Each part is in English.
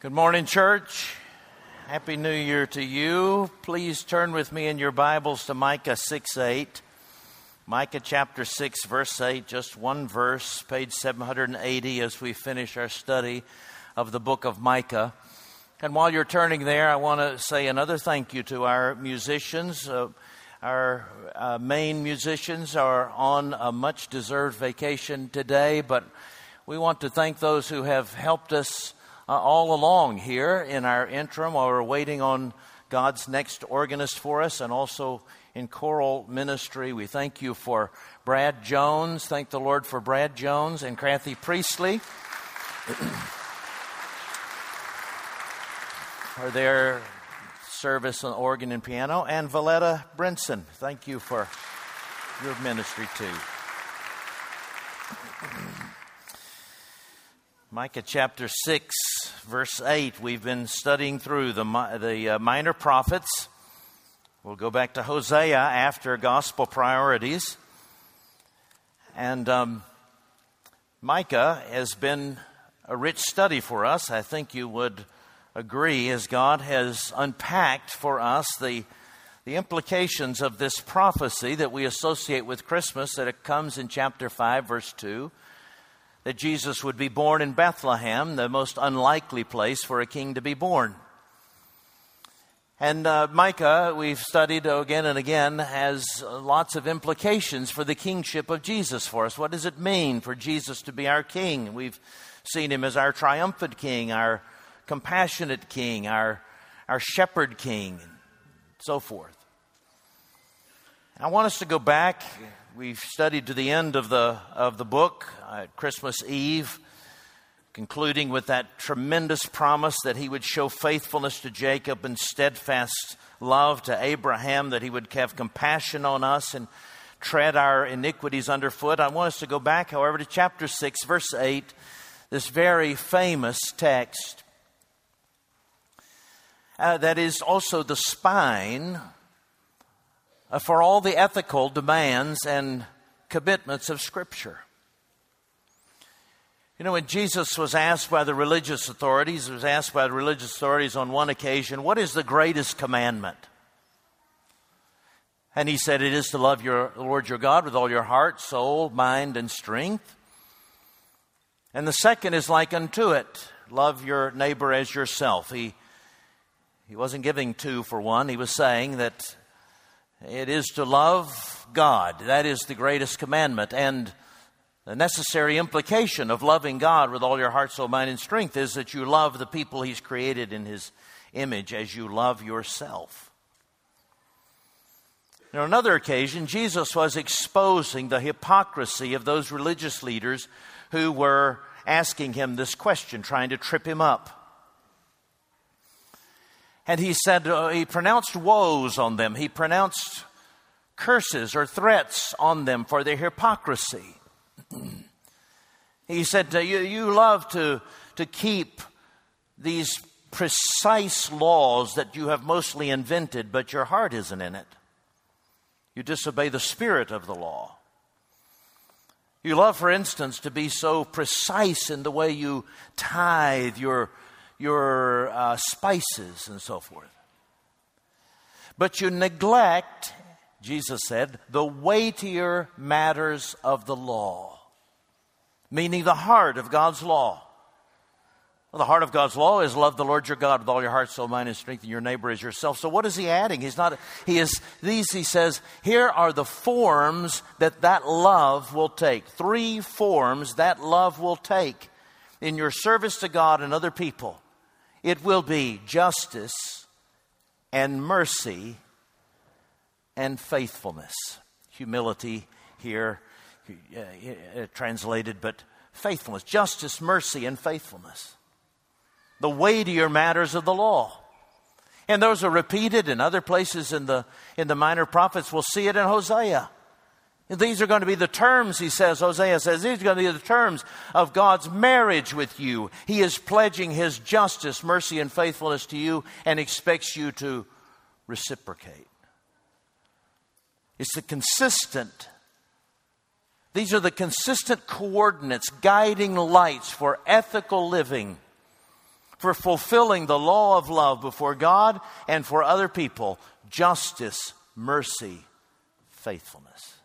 Good morning, church. Happy New Year to you. Please turn with me in your Bibles to Micah 6 8. Micah chapter 6, verse 8, just one verse, page 780, as we finish our study of the book of Micah. And while you're turning there, I want to say another thank you to our musicians. Uh, our uh, main musicians are on a much deserved vacation today, but we want to thank those who have helped us uh, all along here in our interim while we're waiting on God's next organist for us and also in choral ministry. We thank you for Brad Jones. Thank the Lord for Brad Jones and Kathy Priestley for their service on organ and piano. And Valletta Brinson, thank you for your ministry too. Micah chapter 6, verse 8. We've been studying through the, the uh, minor prophets. We'll go back to Hosea after gospel priorities. And um, Micah has been a rich study for us. I think you would agree as God has unpacked for us the, the implications of this prophecy that we associate with Christmas, that it comes in chapter 5, verse 2 that Jesus would be born in Bethlehem, the most unlikely place for a king to be born. And uh, Micah, we've studied again and again, has lots of implications for the kingship of Jesus for us. What does it mean for Jesus to be our king? We've seen him as our triumphant king, our compassionate king, our, our shepherd king, and so forth. I want us to go back We've studied to the end of the, of the book, at Christmas Eve, concluding with that tremendous promise that he would show faithfulness to Jacob and steadfast love to Abraham, that he would have compassion on us and tread our iniquities underfoot. I want us to go back, however, to chapter 6, verse 8, this very famous text. Uh, that is also the spine uh, Uh, for all the ethical demands and commitments of Scripture. You know, when Jesus was asked by the religious authorities, was asked by the religious authorities on one occasion, what is the greatest commandment? And he said, It is to love your Lord your God with all your heart, soul, mind, and strength. And the second is like unto it love your neighbor as yourself. He, he wasn't giving two for one, he was saying that it is to love God. That is the greatest commandment. And the necessary implication of loving God with all your heart, soul, mind, and strength is that you love the people He's created in His image as you love yourself. On another occasion, Jesus was exposing the hypocrisy of those religious leaders who were asking him this question, trying to trip him up. And he said, uh, he pronounced woes on them. He pronounced curses or threats on them for their hypocrisy. he said, you, you love to, to keep these precise laws that you have mostly invented, but your heart isn't in it. You disobey the spirit of the law. You love, for instance, to be so precise in the way you tithe your your uh, spices and so forth. But you neglect, Jesus said, the weightier matters of the law, meaning the heart of God's law. Well, the heart of God's law is love the Lord your God with all your heart, soul, mind, and strength, and your neighbor as yourself. So what is he adding? He's not, he is, these, he says, here are the forms that that love will take. Three forms that love will take in your service to God and other people. It will be justice and mercy and faithfulness. Humility here uh, translated, but faithfulness. Justice, mercy, and faithfulness. The weightier matters of the law. And those are repeated in other places in the, in the minor prophets. We'll see it in Hosea. These are going to be the terms, he says, Hosea says, these are going to be the terms of God's marriage with you. He is pledging his justice, mercy, and faithfulness to you and expects you to reciprocate. It's the consistent, these are the consistent coordinates, guiding lights for ethical living, for fulfilling the law of love before God and for other people justice, mercy, faithfulness.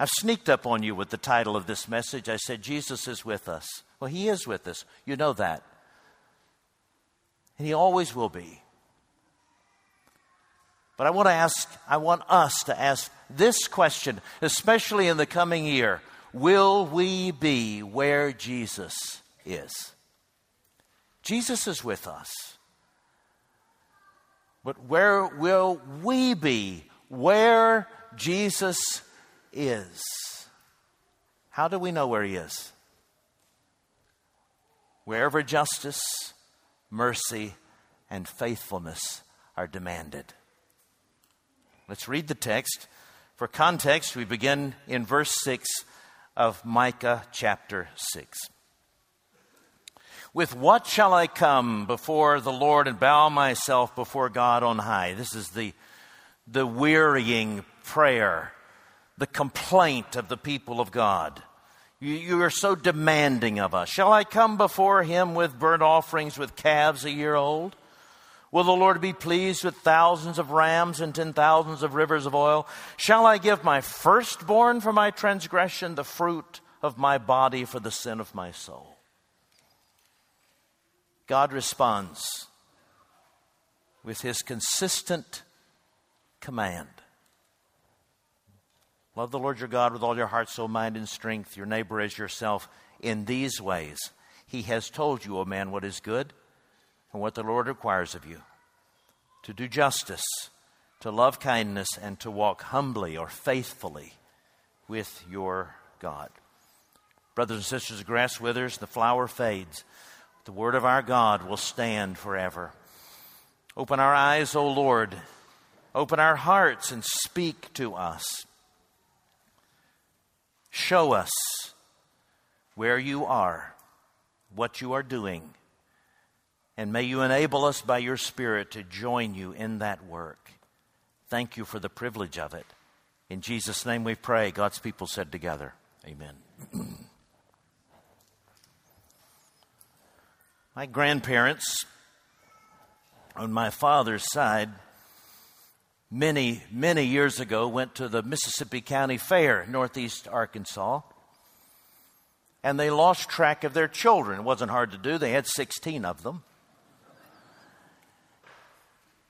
I've sneaked up on you with the title of this message. I said, Jesus is with us. Well, He is with us. You know that. And He always will be. But I want to ask, I want us to ask this question, especially in the coming year Will we be where Jesus is? Jesus is with us. But where will we be where Jesus is? How do we know where he is? Wherever justice, mercy, and faithfulness are demanded. Let's read the text. For context, we begin in verse 6 of Micah chapter 6. With what shall I come before the Lord and bow myself before God on high? This is the, the wearying prayer, the complaint of the people of God. You, you are so demanding of us. Shall I come before him with burnt offerings with calves a year old? Will the Lord be pleased with thousands of rams and ten thousands of rivers of oil? Shall I give my firstborn for my transgression, the fruit of my body for the sin of my soul? God responds with his consistent command Love the Lord your God with all your heart, soul, mind, and strength, your neighbor as yourself, in these ways. He has told you, O man, what is good and what the Lord requires of you to do justice, to love kindness, and to walk humbly or faithfully with your God. Brothers and sisters, the grass withers, the flower fades. The word of our God will stand forever. Open our eyes, O Lord. Open our hearts and speak to us. Show us where you are, what you are doing and may you enable us by your Spirit to join you in that work. Thank you for the privilege of it. In Jesus' name we pray. God's people said together, Amen. my grandparents on my father's side many, many years ago went to the Mississippi County Fair, northeast Arkansas, and they lost track of their children. It wasn't hard to do, they had 16 of them.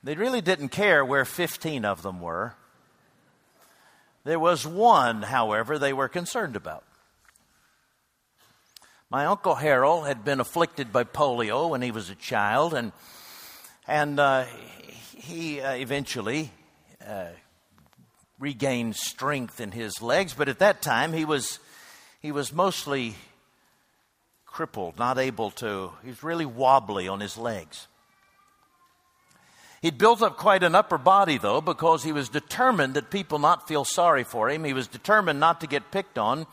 They really didn't care where 15 of them were. There was one, however, they were concerned about. My Uncle Harold had been afflicted by polio when he was a child, and, and uh, he uh, eventually uh, regained strength in his legs, but at that time he was, he was mostly crippled, not able to, he was really wobbly on his legs. He'd built up quite an upper body, though, because he was determined that people not feel sorry for him. He was determined not to get picked on,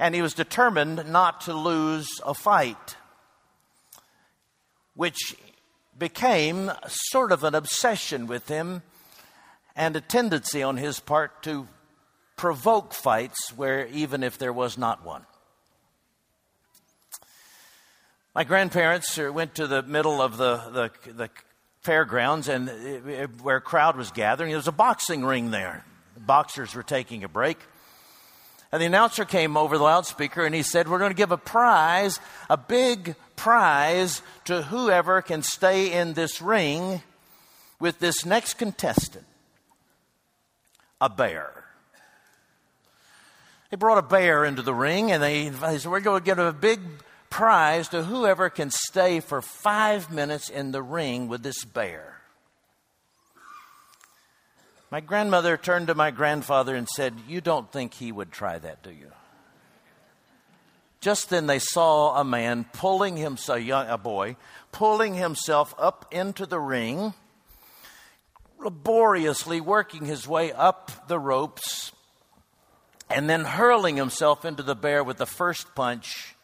and he was determined not to lose a fight, which became sort of an obsession with him and a tendency on his part to provoke fights where even if there was not one. My grandparents uh, went to the middle of the, the, the fairgrounds and uh, uh, where a crowd was gathering. There was a boxing ring there. The boxers were taking a break. And the announcer came over the loudspeaker and he said, We're going to give a prize, a big prize, to whoever can stay in this ring with this next contestant a bear. They brought a bear into the ring and they, they said, We're going to give a big prize to whoever can stay for five minutes in the ring with this bear. My grandmother turned to my grandfather and said, You don't think he would try that, do you? Just then they saw a man pulling himself, a, boy, pulling himself up into the ring, laboriously working his way up the ropes, and then hurling himself into the bear with the first punch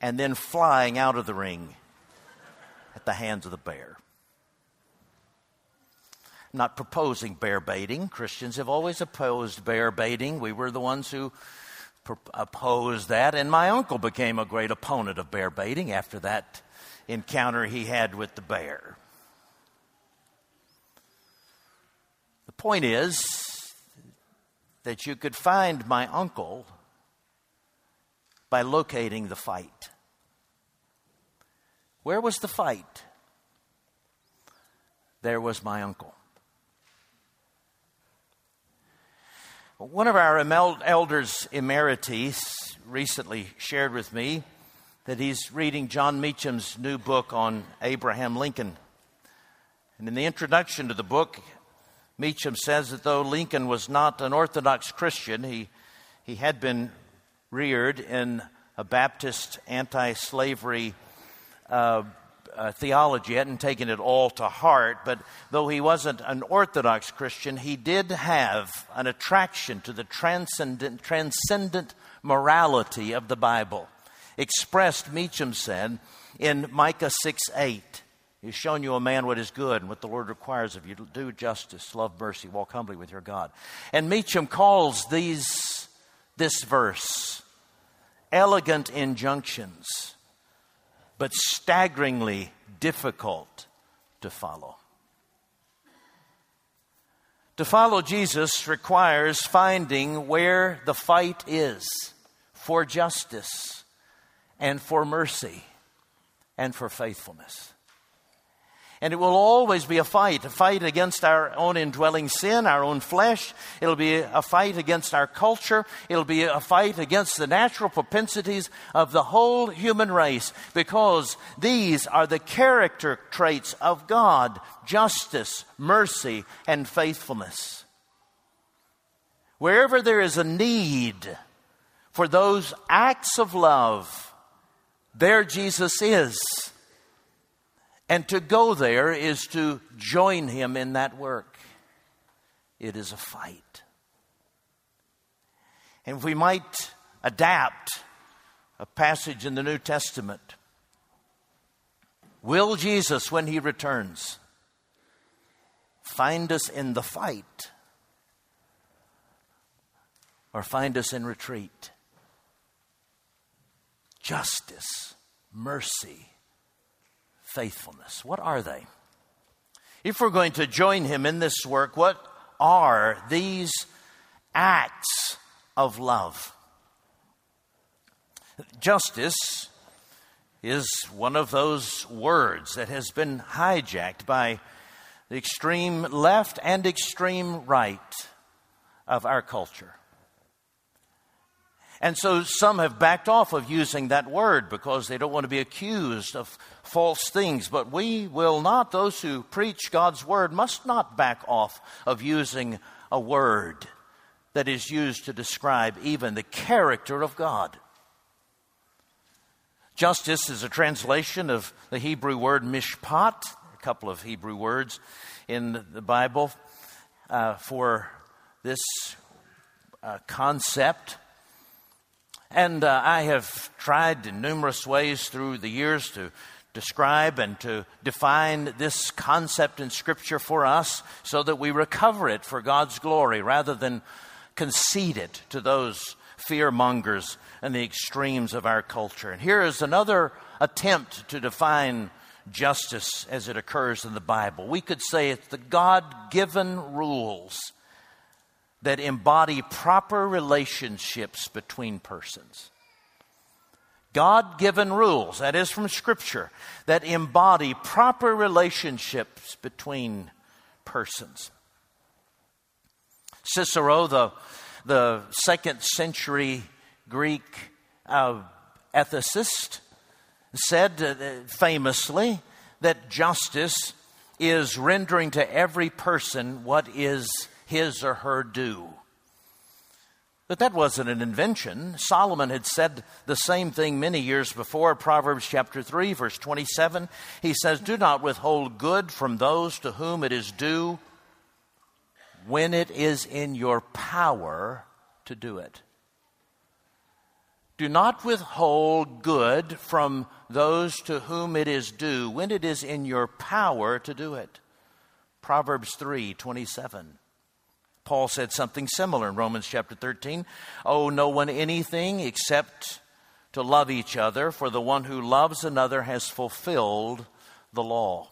and then flying out of the ring at the hands of the bear. I'm not proposing bear baiting. Christians have always opposed bear baiting. We were the ones who opposed that, and my uncle became a great opponent of bear baiting after that encounter he had with the bear. Point is that you could find my uncle by locating the fight. Where was the fight? There was my uncle. One of our elders emeritus recently shared with me that he's reading Jon Meacham's new book on Abraham Lincoln. And in the introduction to the book, Meacham says that though Lincoln was not an Orthodox Christian, he, he had been reared in a Baptist anti slavery uh, uh, theology, hadn't taken it all to heart, but though he wasn't an Orthodox Christian, he did have an attraction to the transcendent, transcendent morality of the Bible, expressed, Meacham said, in Micah 6 8. He's shown you a man what is good and what the Lord requires of you to do justice, love mercy, walk humbly with your God. And Meacham calls these, this verse elegant injunctions but staggeringly difficult to follow. To follow Jesus requires finding where the fight is for justice and for mercy and for faithfulness. And it will always be a fight, a fight against our own indwelling sin, our own flesh. It'll be a fight against our culture. It'll be a fight against the natural propensities of the whole human race because these are the character traits of God justice, mercy, and faithfulness. Wherever there is a need for those acts of love, there Jesus is. And to go there is to join him in that work. It is a fight. And we might adapt a passage in the New Testament, will Jesus, when he returns, find us in the fight or find us in retreat? Justice, mercy, faithfulness. What are they? If we're going to join him in this work, what are these acts of love? Justice is one of those words that has been hijacked by the extreme left and extreme right of our culture. And so some have backed off of using that word because they don't want to be accused of false things. But we will not, those who preach God's word, must not back off of using a word that is used to describe even the character of God. Justice is a translation of the Hebrew word mishpat, a couple of Hebrew words in the Bible uh, for this uh, concept. And uh, I have tried in numerous ways through the years to describe and to define this concept in Scripture for us so that we recover it for God's glory rather than concede it to those fear mongers and the extremes of our culture. And here is another attempt to define justice as it occurs in the Bible. We could say it's the God given rules that embody proper relationships between persons. God given rules, that is from Scripture, that embody proper relationships between persons. Cicero, the, the second century Greek uh, ethicist, said uh, famously that justice is rendering to every person what is his or her due. But that wasn't an invention. Solomon had said the same thing many years before. Proverbs chapter 3, verse 27. He says, Do not withhold good from those to whom it is due when it is in your power to do it. Do not withhold good from those to whom it is due when it is in your power to do it. Proverbs 3 27. Paul said something similar in Romans chapter 13. Owe no one anything except to love each other, for the one who loves another has fulfilled the law.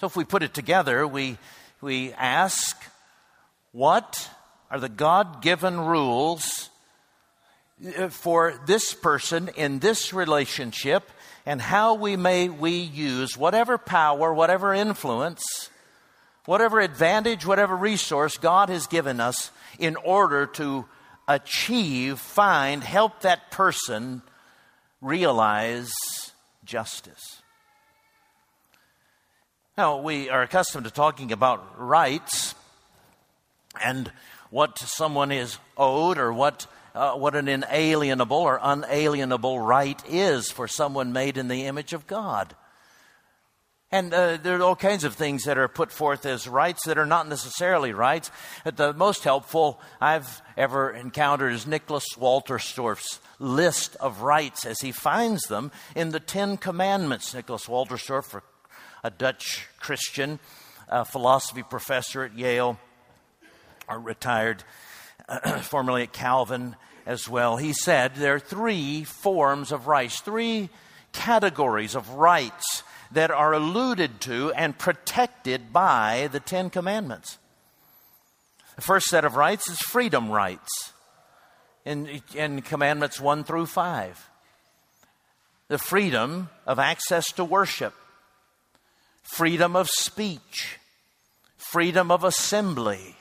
So if we put it together, we, we ask, what are the God given rules uh, for this person in this relationship and how we may we use whatever power, whatever influence, whatever advantage, whatever resource God has given us in order to achieve, find, help that person realize justice. Now, we are accustomed to talking about rights and what someone is owed or what uh, what an inalienable or unalienable right is for someone made in the image of God. And uh, there are all kinds of things that are put forth as rights that are not necessarily rights. But the most helpful I've ever encountered is Nicholas Wolterstorff's list of rights as he finds them in the Ten Commandments. Nicholas Wolterstorff, a Dutch Christian, a philosophy professor at Yale, or retired, formerly at Calvin, as well. He said there are three forms of rights, three categories of rights that are alluded to and protected by the Ten Commandments. The first set of rights is freedom rights in, in Commandments 1 through 5. The freedom of access to worship, freedom of speech, freedom of assembly,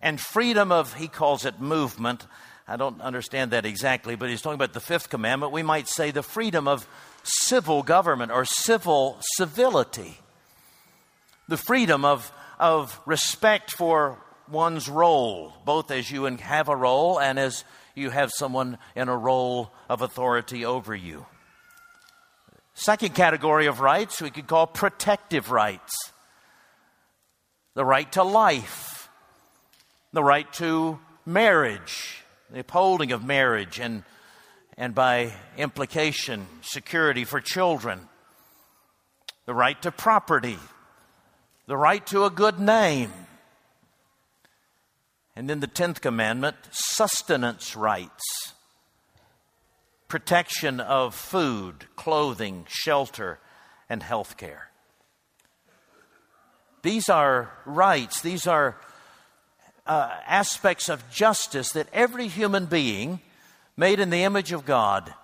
and freedom of, he calls it movement. I don't understand that exactly, but he's talking about the fifth commandment. We might say the freedom of civil government or civil civility, the freedom of, of respect for one's role, both as you have a role and as you have someone in a role of authority over you. Second category of rights we could call protective rights. The right to life, the right to marriage, the upholding of marriage and, and by implication, security for children, the right to property, the right to a good name. And then the 10th commandment sustenance rights, protection of food, clothing, shelter, and health care. These are rights, these are uh, aspects of justice that every human being made in the image of God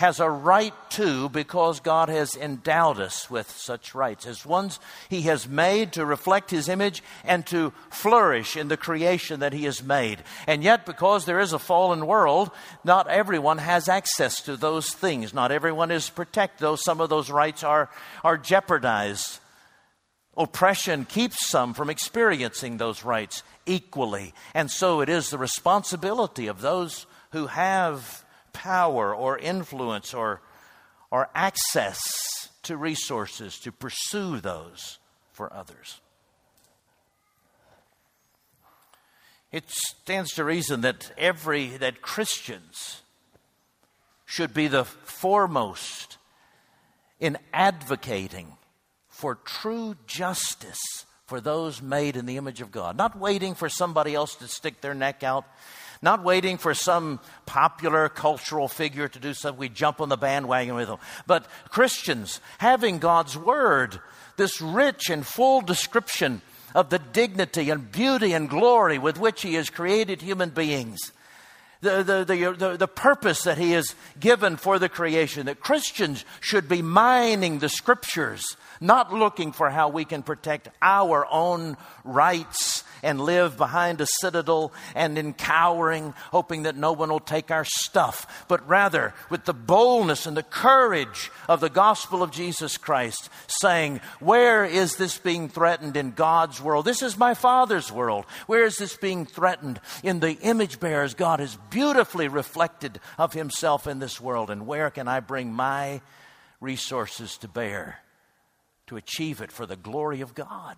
has a right to because God has endowed us with such rights as ones He has made to reflect His image and to flourish in the creation that He has made. And yet, because there is a fallen world, not everyone has access to those things. Not everyone is protected, though some of those rights are, are jeopardized. Oppression keeps some from experiencing those rights equally. And so it is the responsibility of those who have power or influence or, or access to resources to pursue those for others. It stands to reason that every that Christians should be the foremost in advocating for true justice for those made in the image of God. Not waiting for somebody else to stick their neck out, not waiting for some popular cultural figure to do something. We jump on the bandwagon with them. But Christians, having God's Word, this rich and full description of the dignity and beauty and glory with which He has created human beings. The, the, the, the, purpose that he has given for the creation, that Christians should be mining the scriptures not looking for how we can protect our own rights and live behind a citadel and in cowering, hoping that no one will take our stuff, but rather with the boldness and the courage of the gospel of Jesus Christ, saying, Where is this being threatened in God's world? This is my Father's world. Where is this being threatened in the image bearers God has beautifully reflected of Himself in this world? And where can I bring my resources to bear? to achieve it for the glory of God.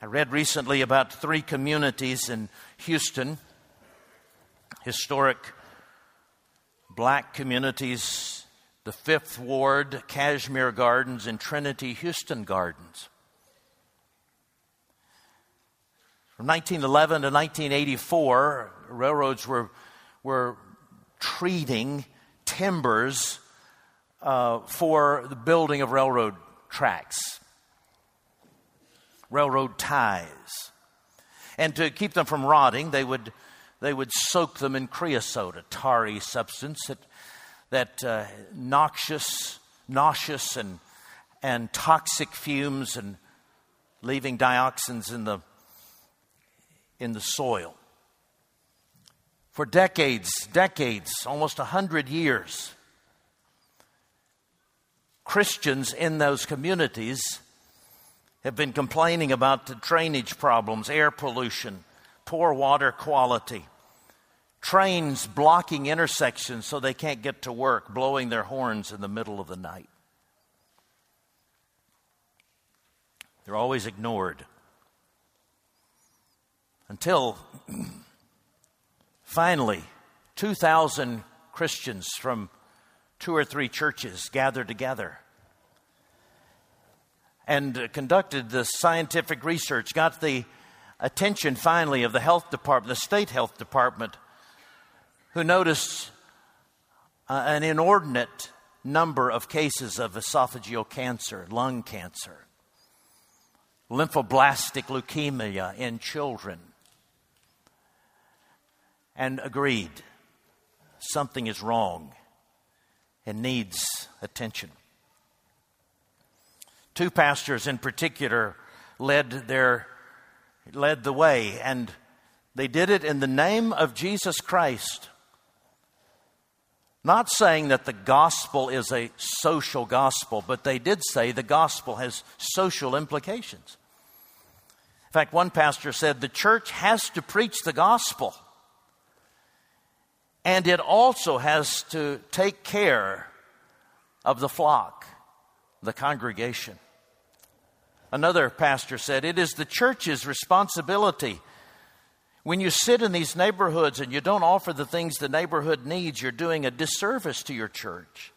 I read recently about three communities in Houston, historic black communities, the Fifth Ward, Kashmere Gardens, and Trinity Houston Gardens. From 1911 to 1984, railroads were, were treating timbers uh, for the building of railroad tracks, railroad ties. And to keep them from rotting, they would, they would soak them in creosote, a tarry substance that, that uh, noxious, nauseous and, and toxic fumes and leaving dioxins in the, in the soil. For decades, decades, almost a hundred years, Christians in those communities have been complaining about the drainage problems, air pollution, poor water quality, trains blocking intersections so they can't get to work, blowing their horns in the middle of the night. They're always ignored. Until finally, 2,000 Christians from two or three churches gathered together and conducted the scientific research, got the attention finally of the health department, the state health department, who noticed uh, an inordinate number of cases of esophageal cancer, lung cancer, lymphoblastic leukemia in children, and agreed something is wrong and needs attention. Two pastors in particular led their led the way and they did it in the name of Jesus Christ. Not saying that the gospel is a social gospel, but they did say the gospel has social implications. In fact, one pastor said the church has to preach the gospel and it also has to take care of the flock, the congregation. Another pastor said, It is the church's responsibility. When you sit in these neighborhoods and you don't offer the things the neighborhood needs, you're doing a disservice to your church.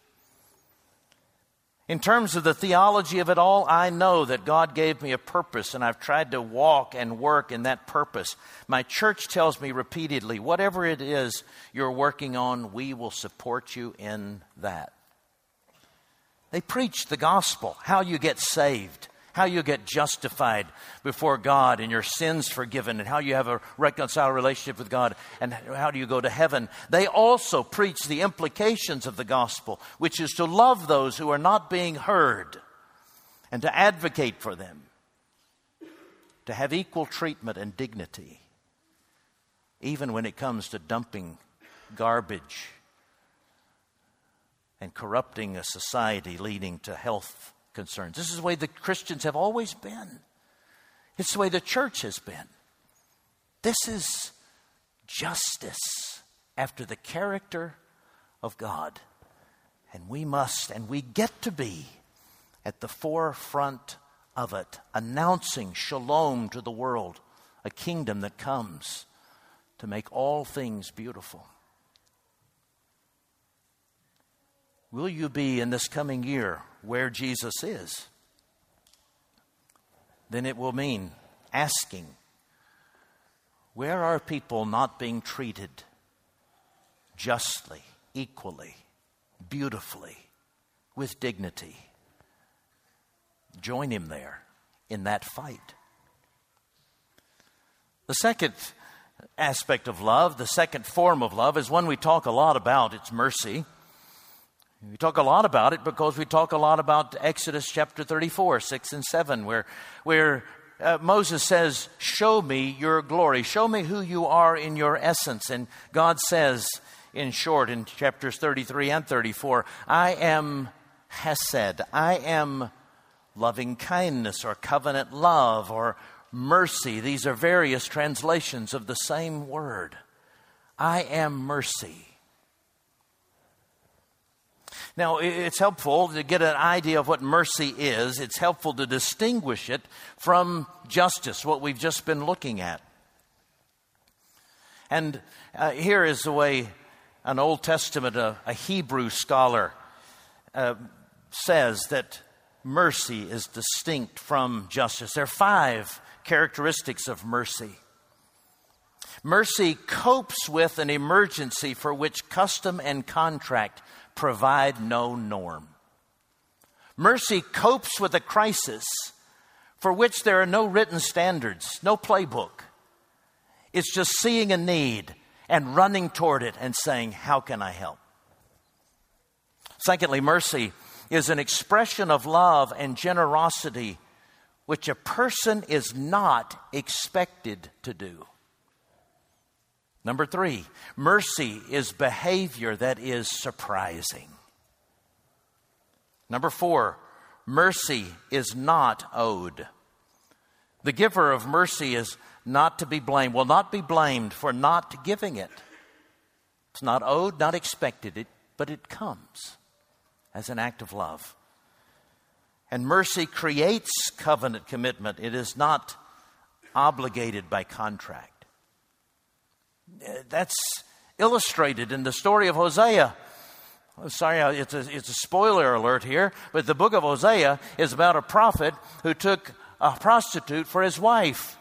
In terms of the theology of it all, I know that God gave me a purpose and I've tried to walk and work in that purpose. My church tells me repeatedly whatever it is you're working on, we will support you in that. They preach the gospel, how you get saved, how you get justified before God and your sins forgiven, and how you have a reconciled relationship with God, and how do you go to heaven. They also preach the implications of the gospel, which is to love those who are not being heard and to advocate for them, to have equal treatment and dignity, even when it comes to dumping garbage and corrupting a society leading to health concerns. This is the way the Christians have always been. It's the way the church has been. This is justice after the character of God. And we must, and we get to be at the forefront of it, announcing shalom to the world, a kingdom that comes to make all things beautiful. Will you be in this coming year where Jesus is, then it will mean asking, where are people not being treated justly, equally, beautifully, with dignity? Join him there in that fight. The second aspect of love, the second form of love, is one we talk a lot about it's mercy. We talk a lot about it because we talk a lot about Exodus chapter 34, 6 and 7, where, where uh, Moses says, Show me your glory. Show me who you are in your essence. And God says, in short, in chapters 33 and 34, I am Hesed. I am loving kindness or covenant love or mercy. These are various translations of the same word. I am mercy. Now, it's helpful to get an idea of what mercy is. It's helpful to distinguish it from justice, what we've just been looking at. And uh, here is the way an Old Testament, uh, a Hebrew scholar, uh, says that mercy is distinct from justice. There are five characteristics of mercy. Mercy copes with an emergency for which custom and contract provide no norm. Mercy copes with a crisis for which there are no written standards, no playbook. It's just seeing a need and running toward it and saying, How can I help? Secondly, mercy is an expression of love and generosity which a person is not expected to do. Number three, mercy is behavior that is surprising. Number four, mercy is not owed. The giver of mercy is not to be blamed, will not be blamed for not giving it. It's not owed, not expected, it, but it comes as an act of love. And mercy creates covenant commitment, it is not obligated by contract. That's illustrated in the story of Hosea. Oh, sorry, uh, it's a, it's a spoiler alert here, but the book of Hosea is about a prophet who took a prostitute for his wife.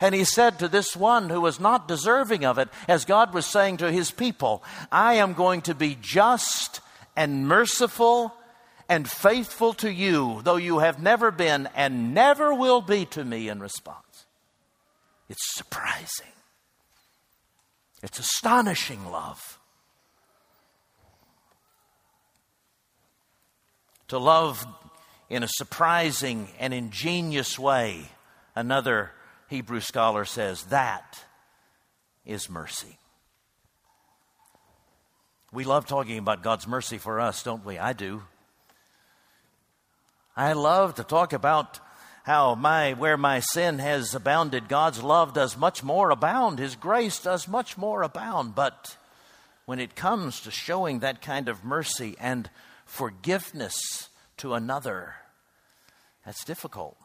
And he said to this one who was not deserving of it, as God was saying to his people, I am going to be just and merciful and faithful to you, though you have never been and never will be to me in response. It's surprising. It's astonishing love. To love in a surprising and ingenious way, another Hebrew scholar says that is mercy. We love talking about God's mercy for us, don't we? I do. I love to talk about how my where my sin has abounded, God's love does much more abound. His grace does much more abound. But when it comes to showing that kind of mercy and forgiveness to another, that's difficult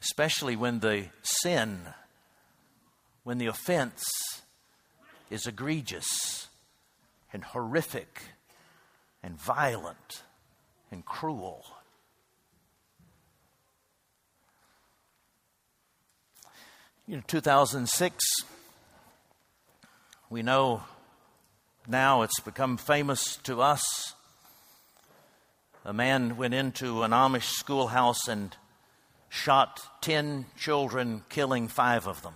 especially when the sin, when the offense is egregious and horrific and violent and cruel. You know, 2006, we know now it's become famous to us. A man went into an Amish schoolhouse and shot 10 children, killing five of them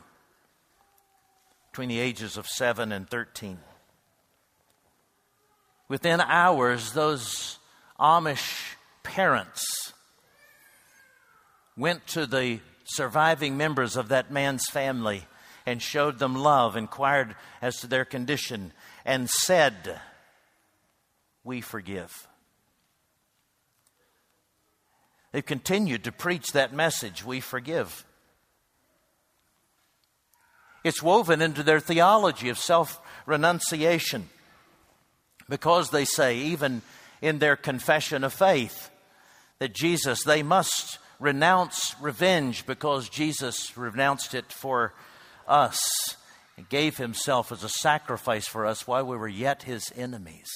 between the ages of 7 and 13. Within hours, those Amish parents went to the surviving members of that man's family and showed them love, inquired as to their condition, and said, We forgive. They've continued to preach that message we forgive. It's woven into their theology of self renunciation because they say, even in their confession of faith, that Jesus, they must renounce revenge because Jesus renounced it for us and gave himself as a sacrifice for us while we were yet his enemies.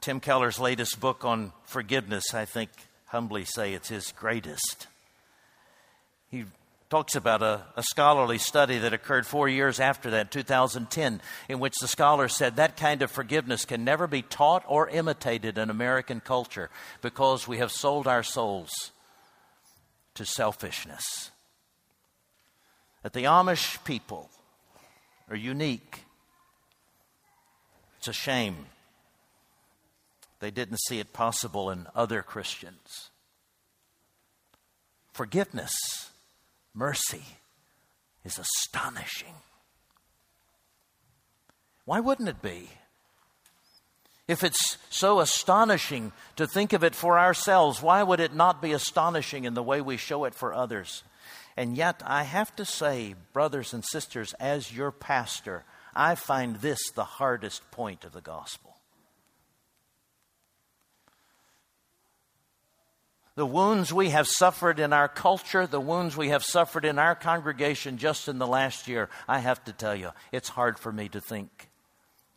Tim Keller's latest book on forgiveness, I think, humbly say it's his greatest. He talks about a, a, scholarly study that occurred four years after that, 2010, in which the scholar said that kind of forgiveness can never be taught or imitated in American culture because we have sold our souls to selfishness. That the Amish people are unique. It's a shame they didn't see it possible in other Christians. Forgiveness, mercy is astonishing. Why wouldn't it be? If it's so astonishing to think of it for ourselves, why would it not be astonishing in the way we show it for others? And yet, I have to say, brothers and sisters, as your pastor, I find this the hardest point of the gospel. The wounds we have suffered in our culture, the wounds we have suffered in our congregation just in the last year, I have to tell you, it's hard for me to think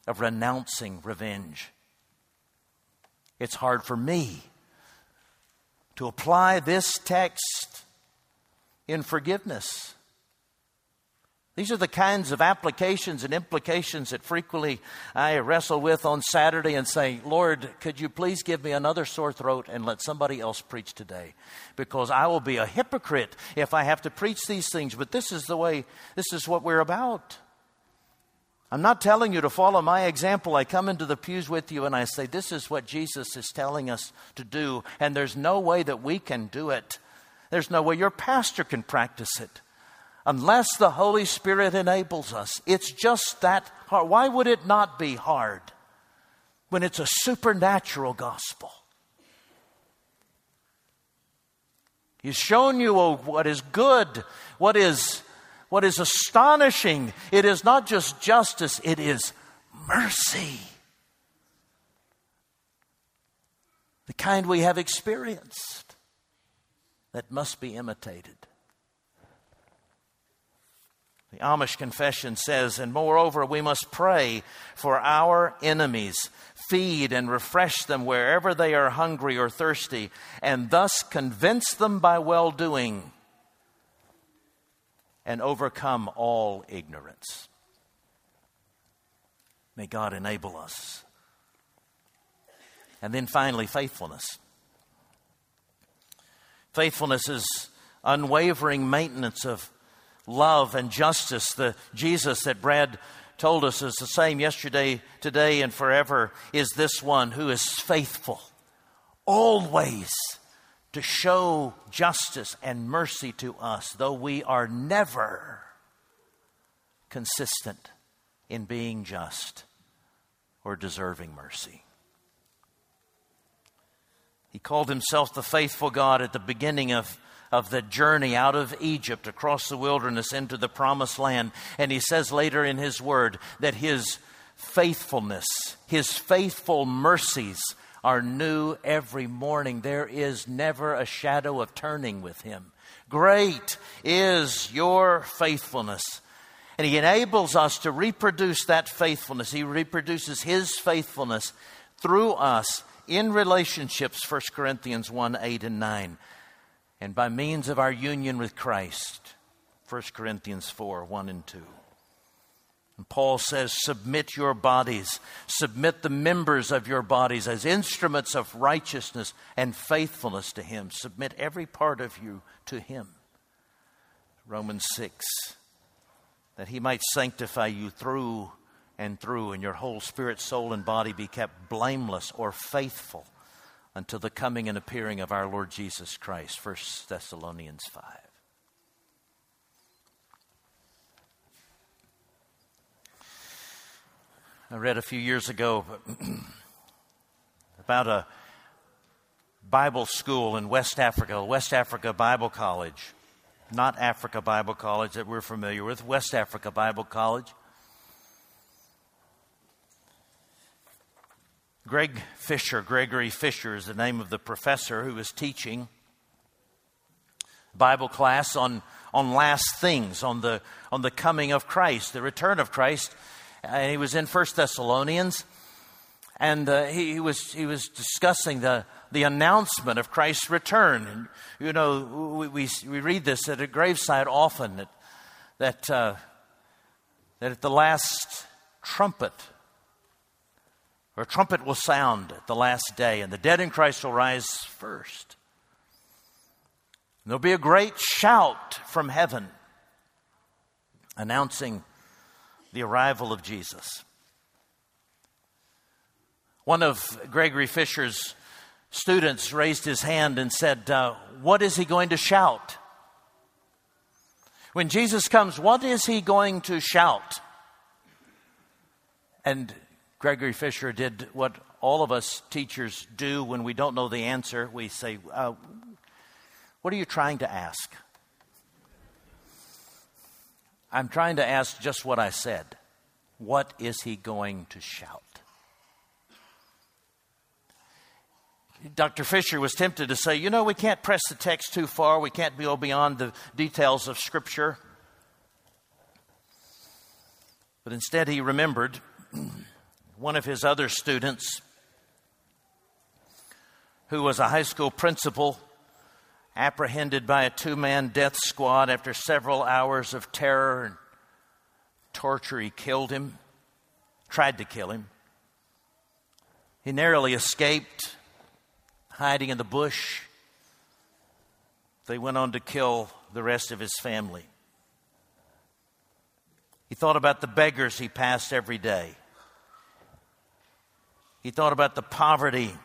of renouncing revenge. It's hard for me to apply this text in forgiveness. These are the kinds of applications and implications that frequently I wrestle with on Saturday and say, Lord, could you please give me another sore throat and let somebody else preach today? Because I will be a hypocrite if I have to preach these things. But this is the way, this is what we're about. I'm not telling you to follow my example. I come into the pews with you and I say, This is what Jesus is telling us to do, and there's no way that we can do it. There's no way your pastor can practice it unless the Holy Spirit enables us. It's just that hard. Why would it not be hard when it's a supernatural gospel? He's shown you oh, what is good, what is, what is astonishing. It is not just justice, it is mercy. The kind we have experienced that must be imitated. The Amish Confession says, and moreover, we must pray for our enemies, feed and refresh them wherever they are hungry or thirsty, and thus convince them by well doing and overcome all ignorance. May God enable us. And then finally, faithfulness. Faithfulness is unwavering maintenance of love and justice. The Jesus that Brad told us is the same yesterday, today, and forever is this one who is faithful, always to show justice and mercy to us, though we are never consistent in being just or deserving mercy. He called himself the faithful God at the beginning of of the journey out of Egypt across the wilderness into the promised land. And he says later in his word that his faithfulness, his faithful mercies are new every morning. There is never a shadow of turning with him. Great is your faithfulness. And he enables us to reproduce that faithfulness. He reproduces his faithfulness through us in relationships, 1 Corinthians 1 8 and 9 and by means of our union with Christ. 1 Corinthians 4 1 and 2. And Paul says, Submit your bodies, submit the members of your bodies as instruments of righteousness and faithfulness to Him. Submit every part of you to Him. Romans 6, that He might sanctify you through and through, and your whole spirit, soul, and body be kept blameless or faithful until the coming and appearing of our Lord Jesus Christ. 1 Thessalonians 5. I read a few years ago about a Bible school in West Africa, West Africa Bible College. Not Africa Bible College that we're familiar with, West Africa Bible College. Greg Fisher, Gregory Fisher is the name of the professor who was teaching Bible class on, on last things, on the, on the coming of Christ, the return of Christ. And he was in First Thessalonians, and uh, he, he, was, he was discussing the, the announcement of Christ's return. And, you know, we, we, we read this at a graveside often that, that, uh, that at the last trumpet, or a trumpet will sound at the last day, and the dead in Christ will rise first. And there'll be a great shout from heaven announcing the arrival of Jesus. One of Gregory Fisher's students raised his hand and said, uh, What is he going to shout? When Jesus comes, what is he going to shout? And Gregory Fisher did what all of us teachers do when we don't know the answer. We say, uh, What are you trying to ask? I'm trying to ask just what I said. What is he going to shout? Dr. Fisher was tempted to say, you know, we can't press the text too far. We can't go beyond the details of Scripture. But instead, he remembered one of his other students, who was a high school principal apprehended by a two man death squad after several hours of terror and torture. He killed him, tried to kill him. He narrowly escaped, hiding in the bush. They went on to kill the rest of his family. He thought about the beggars he passed every day. He thought about the poverty,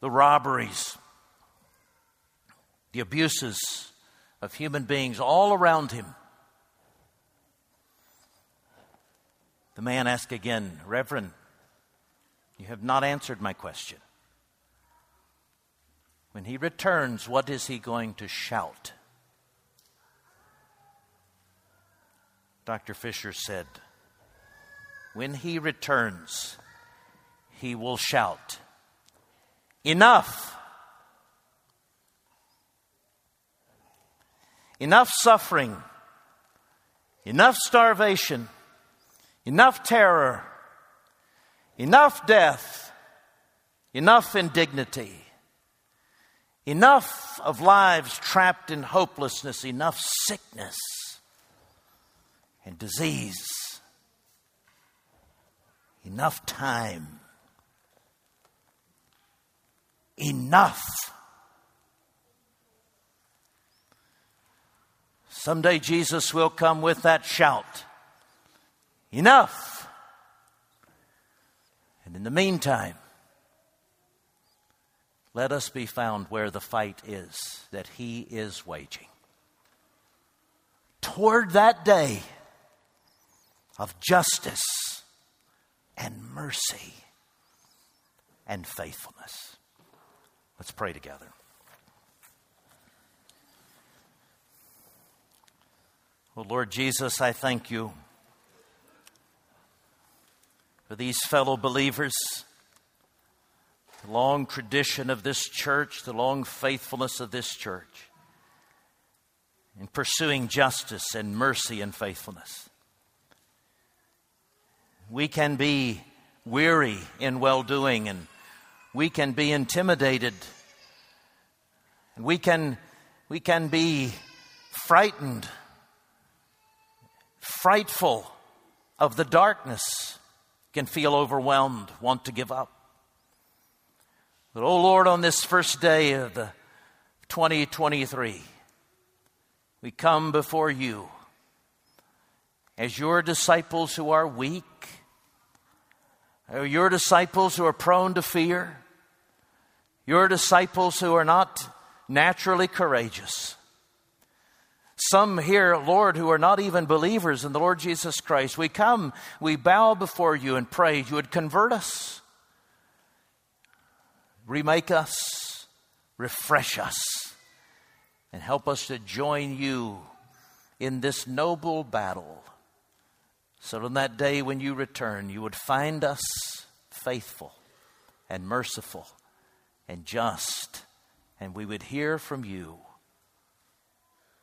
the robberies, the abuses of human beings all around him. The man asked again, Reverend, you have not answered my question. When he returns, what is he going to shout? Dr. Fisher said, When he returns, he will shout, Enough! Enough suffering, enough starvation, enough terror, enough death, enough indignity, enough of lives trapped in hopelessness, enough sickness and disease, enough time, enough. Someday Jesus will come with that shout. Enough. And in the meantime, let us be found where the fight is that He is waging. Toward that day of justice and mercy and faithfulness. Let's pray together. Oh Lord Jesus, I thank you for these fellow believers, the long tradition of this church, the long faithfulness of this church in pursuing justice and mercy and faithfulness. We can be weary in well doing and we can be intimidated and we can, we can be frightened, frightful of the darkness, can feel overwhelmed, want to give up. But, oh Lord, on this first day of the 2023, we come before you as your disciples who are weak, your disciples who are prone to fear, your disciples who are not naturally courageous. Some here, Lord, who are not even believers in the Lord Jesus Christ, we come, we bow before you and pray you would convert us, remake us, refresh us, and help us to join you in this noble battle. So on that day when you return, you would find us faithful and merciful and just, and we would hear from you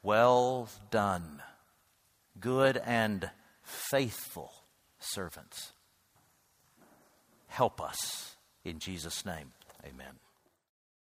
well done, good and faithful servants. Help us in Jesus' name. Amen.